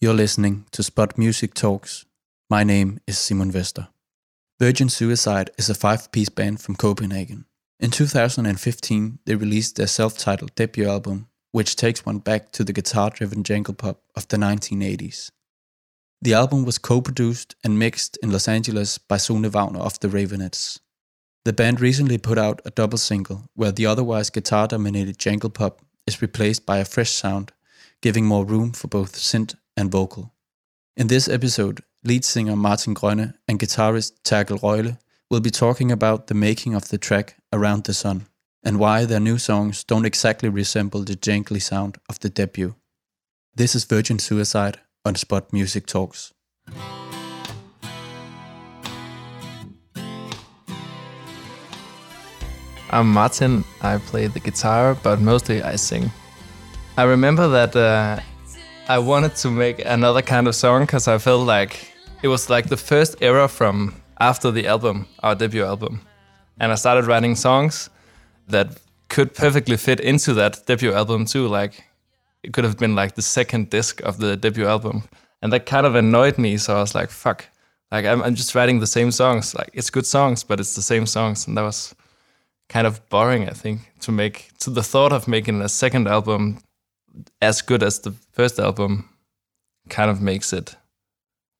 You're listening to Spot Music Talks. My name is Simon Vester. Virgin Suicide is a five piece band from Copenhagen. In 2015, they released their self titled debut album, which takes one back to the guitar driven jangle pop of the 1980s. The album was co produced and mixed in Los Angeles by Sune Wagner of the Raveonettes. The band recently put out a double single where the otherwise guitar dominated jangle pop is replaced by a fresh sound, giving more room for both synth and vocal. In this episode, lead singer Martin Grønne and guitarist Terkel Roile will be talking about the making of the track Around the Sun and why their new songs don't exactly resemble the jangly sound of the debut. This is Virgin Suicide on Spot Music Talks. I'm Martin. I play the guitar, but mostly I sing. I remember that uh, I wanted to make another kind of song because I felt like it was like the first era from after the album, our debut album. And I started writing songs that could perfectly fit into that debut album too. Like it could have been like the second disc of the debut album. And that kind of annoyed me. So I was like, fuck. Like I'm, I'm just writing the same songs. Like it's good songs, but it's the same songs. And that was kind of boring, I think, to make to the thought of making a second album as good as the first album kind of makes it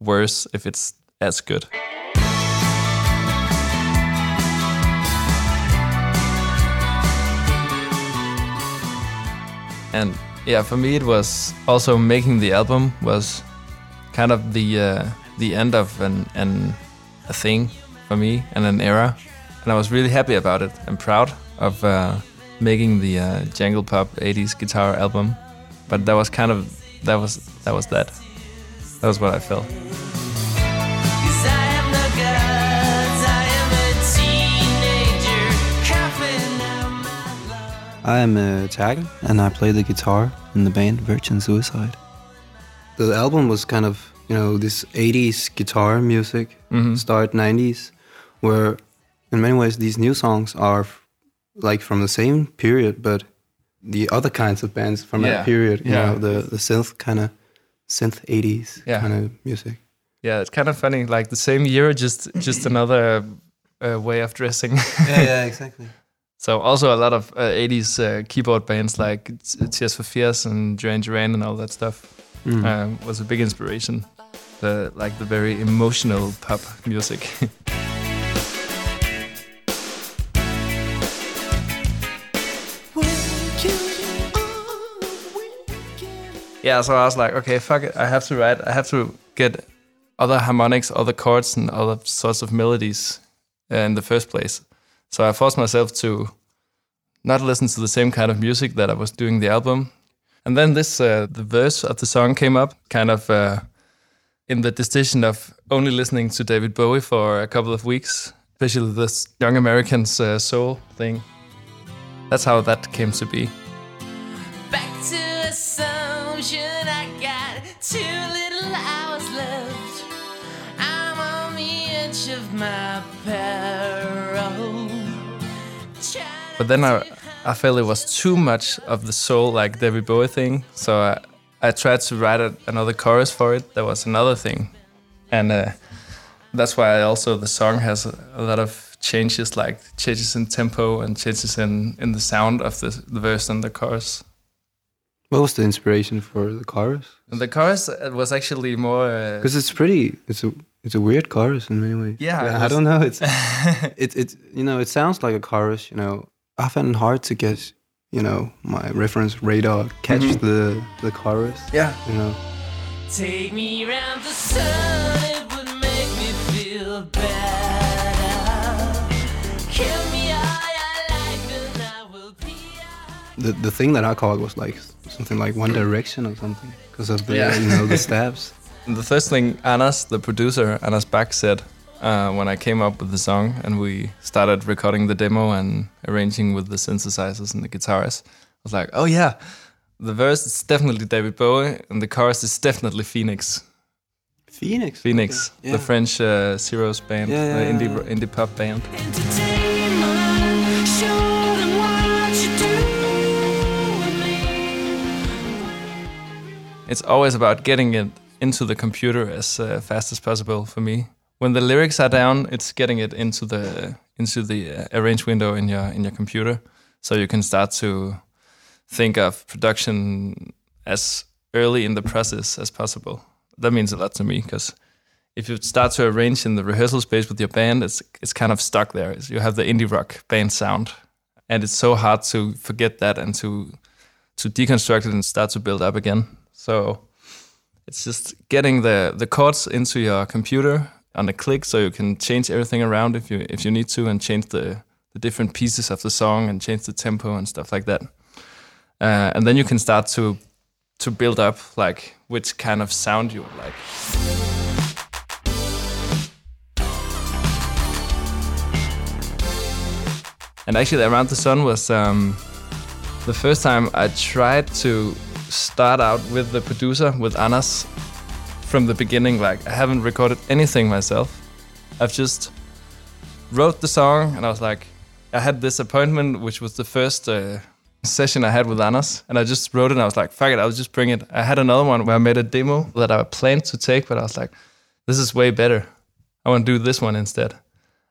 worse if it's as good. And yeah, for me it was also making the album was kind of the uh, the end of an, an a thing for me and an era, and I was really happy about it and proud of uh, making the uh, Jangle Pop 80s guitar album. But that was kind of that was that was that. That was what I felt. I am a Terkel, and I play the guitar in the band Virgin Suicide. The album was kind of, you know, this 80s guitar music, Mhm. start 90s, where in many ways these new songs are like from the same period, but the other kinds of bands from Yeah, that period, you yeah. know, the, the synth kind of synth 80s Yeah. kind of music. Yeah, it's kind of funny. Like the same year, just just another uh, way of dressing. Yeah, yeah, exactly. so also a lot of uh, 80s uh, keyboard bands like Tears for Fears and Duran Duran and all that stuff Mm. um, was a big inspiration. The like the very emotional pop music. yeah, so I was like, okay, fuck it. I have to write. I have to get other harmonics, other chords, and other sorts of melodies uh, in the first place. So I forced myself to not listen to the same kind of music that I was doing the album. And then this, uh, the verse of the song came up, kind of uh, in the decision of only listening to David Bowie for a couple of weeks, especially this Young Americans uh, soul thing. That's how that came to be. My peril. But then I, I felt it was too much of the soul, like David Bowie thing. So I, I tried to write a, another chorus for it. That was another thing, and uh, that's why also the song has a, a lot of changes, like changes in tempo and changes in, in the sound of the, the verse and the chorus. What was the inspiration for the chorus? And the chorus uh, was actually more. Uh, Because it's pretty, it's a it's a weird chorus in many ways. Yeah, it I don't know. It's it's it you know it sounds like a chorus. You know, I found it hard to get you know my reference radar catch mm-hmm. the the chorus. yeah, You know, Take me round the sun, it would make me feel better. Kill me all you like, and I will be the the thing that I called was like something like One mm. Direction or something because of the Yeah. you know the stabs. The first thing Anas, the producer, Anas Back said uh, when I came up with the song and we started recording the demo and arranging with the synthesizers and the guitars, I was like, oh yeah, the verse is definitely David Bowie and the chorus is definitely Phoenix. Phoenix. Phoenix, Okay, the. French uh, Zeros band, Yeah, yeah, uh, indie, yeah, yeah. indie pop band. Entertainment, show them what you do with me. It's always about getting it into the computer as uh, fast as possible for me. When the lyrics are down, it's getting it into the into the uh, arrange window in your in your computer, so you can start to think of production as early in the process as possible. That means a lot to me because if you start to arrange in the rehearsal space with your band, it's it's kind of stuck there. You have the indie rock band sound, and it's so hard to forget that and to to deconstruct it and start to build up again. So it's just getting the the chords into your computer on a click, so you can change everything around if you if you need to, and change the the different pieces of the song and change the tempo and stuff like that. Uh, and then you can start to to build up like which kind of sound you would like. And actually, Around the Sun was um, the first time I tried to start out with the producer, with Anas, from the beginning. Like, I haven't recorded anything myself. I've just wrote the song, and I was like, I had this appointment, which was the first uh, session I had with Anas, and I just wrote it, and I was like, fuck it, I'll just bring it. I had another one where I made a demo that I planned to take, but I was like, this is way better. I want to do this one instead.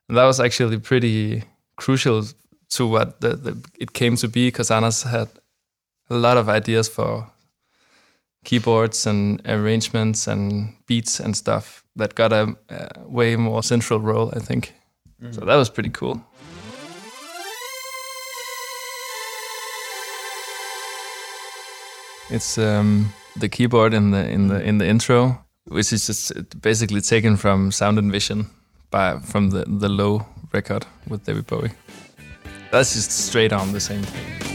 And that was actually pretty crucial to what the, the, it came to be because Anas had a lot of ideas for keyboards and arrangements and beats and stuff that got a, a way more central role, I think. So that was pretty cool. It's um, the keyboard in the in the in the intro, which is just basically taken from Sound and Vision by from the the Low record with David Bowie. That's just straight on the same thing.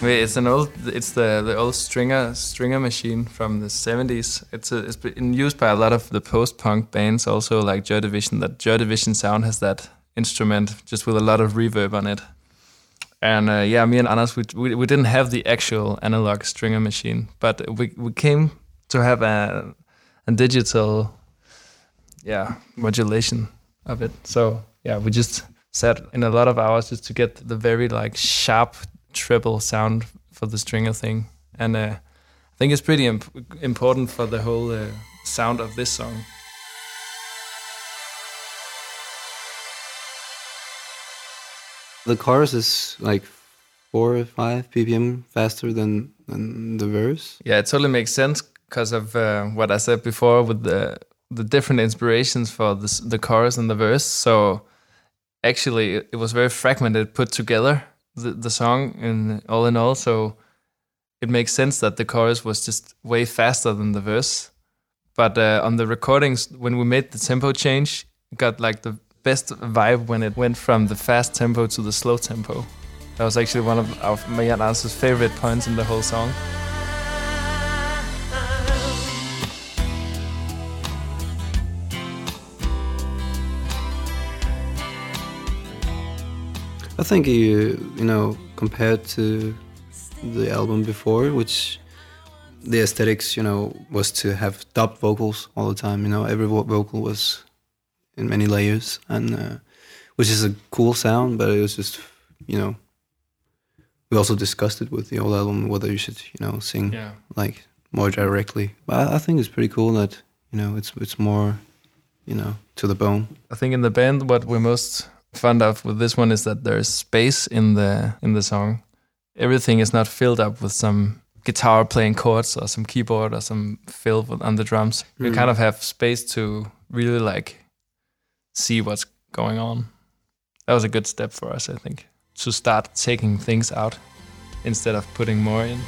It's an old. It's the the old stringer stringer machine from the seventies. It's a, it's been used by a lot of the post punk bands, also like Joy Division. That Joy Division sound has that instrument just with a lot of reverb on it. And uh, yeah, me and Anas, we, we we didn't have the actual analog stringer machine, but we we came to have a a digital, yeah, modulation of it. So yeah, we just sat in a lot of hours just to get the very like sharp treble sound for the stringer thing, and uh, I think it's pretty imp- important for the whole uh, sound of this song. The chorus is like four or five bpm faster than than the verse. Yeah, it totally makes sense because of uh, what I said before with the the different inspirations for the the chorus and the verse. So actually, it was very fragmented, put together the the song and all in all. So it makes sense that the chorus was just way faster than the verse. But uh, on the recordings, when we made the tempo change, got like the best vibe when it went from the fast tempo to the slow tempo. That was actually one of and Ans's favorite points in the whole song. I think you you know compared to the album before, which the aesthetics you know was to have dubbed vocals all the time. You know, every vocal was in many layers, and uh, which is a cool sound, but it was just you know. We also discussed it with the old album whether you should you know sing Yeah. like more directly. But I, I think it's pretty cool that you know it's it's more you know to the bone. I think in the band, what we're most fond of with this one is that there's space in the in the song. Everything is not filled up with some guitar playing chords or some keyboard or some fill with, on the drums. We Mm. kind of have space to really like see what's going on. That was a good step for us, I think, to start taking things out instead of putting more in.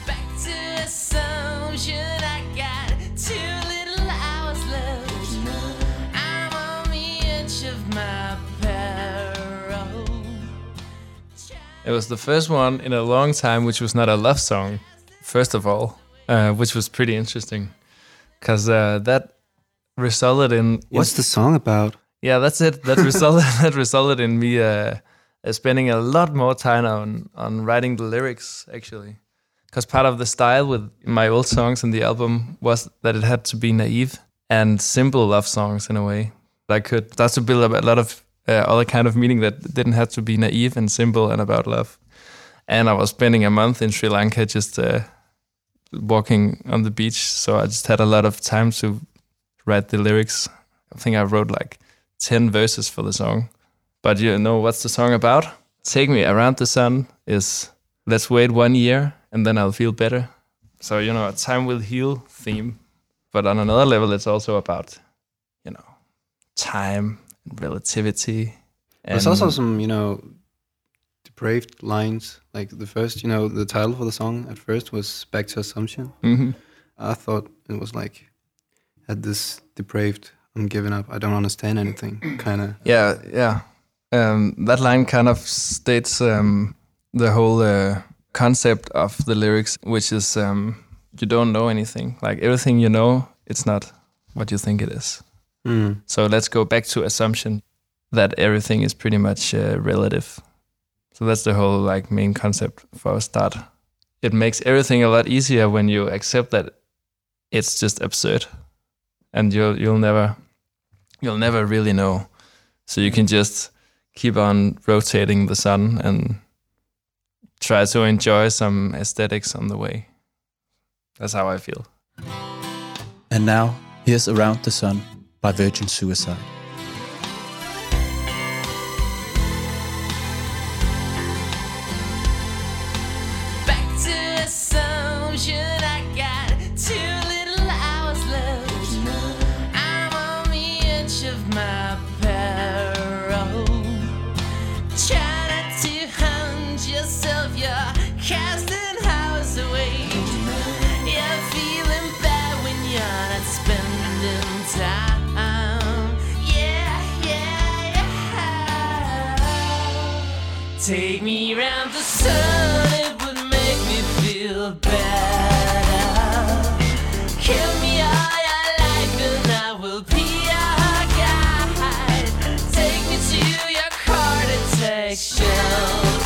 It was the first one in a long time, which was not a love song, first of all, uh, which was pretty interesting, because uh, that resulted in, in- What's the song about? yeah, that's it. That resulted that resulted in me uh, uh, spending a lot more time on on writing the lyrics actually, because part of the style with my old songs and the album was that it had to be naive and simple love songs in a way. I could start to build up a lot of uh, other kind of meaning that didn't have to be naive and simple and about love. And I was spending a month in Sri Lanka just uh, walking on the beach, so I just had a lot of time to write the lyrics. I think I wrote like ten verses for the song. But you know what's the song about? Take Me Around the Sun is let's wait one year and then I'll feel better. So, you know, a time will heal theme. But on another level, it's also about, you know, time and relativity. There's and- also some, you know, depraved lines. Like the first, you know, the title for the song at first was Back to Assumption. Mhm. I thought it was like had this depraved, I'm giving up, I don't understand anything kind of. Yeah, yeah. Um, that line kind of states um, the whole uh, concept of the lyrics, which is um, you don't know anything. Like everything you know, it's not what you think it is. Mm. So let's go back to assumption that everything is pretty much uh, relative. So that's the whole like main concept for a start. It makes everything a lot easier when you accept that it's just absurd, and you'll you'll never you'll never really know. So you can just keep on rotating the sun and try to enjoy some aesthetics on the way. That's how I feel. And now, here's Around the Sun by Virgin Suicide. Shelter.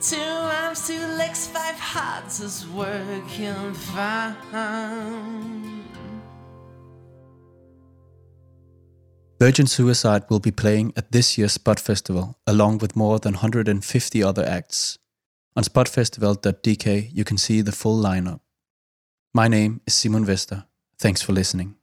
Two arms, two legs, five hearts is working fine. Virgin Suicide will be playing at this year's Spot Festival, along with more than 150 other acts. On spotfestival.dk, you can see the full lineup. My name is Simon Vester. Thanks for listening.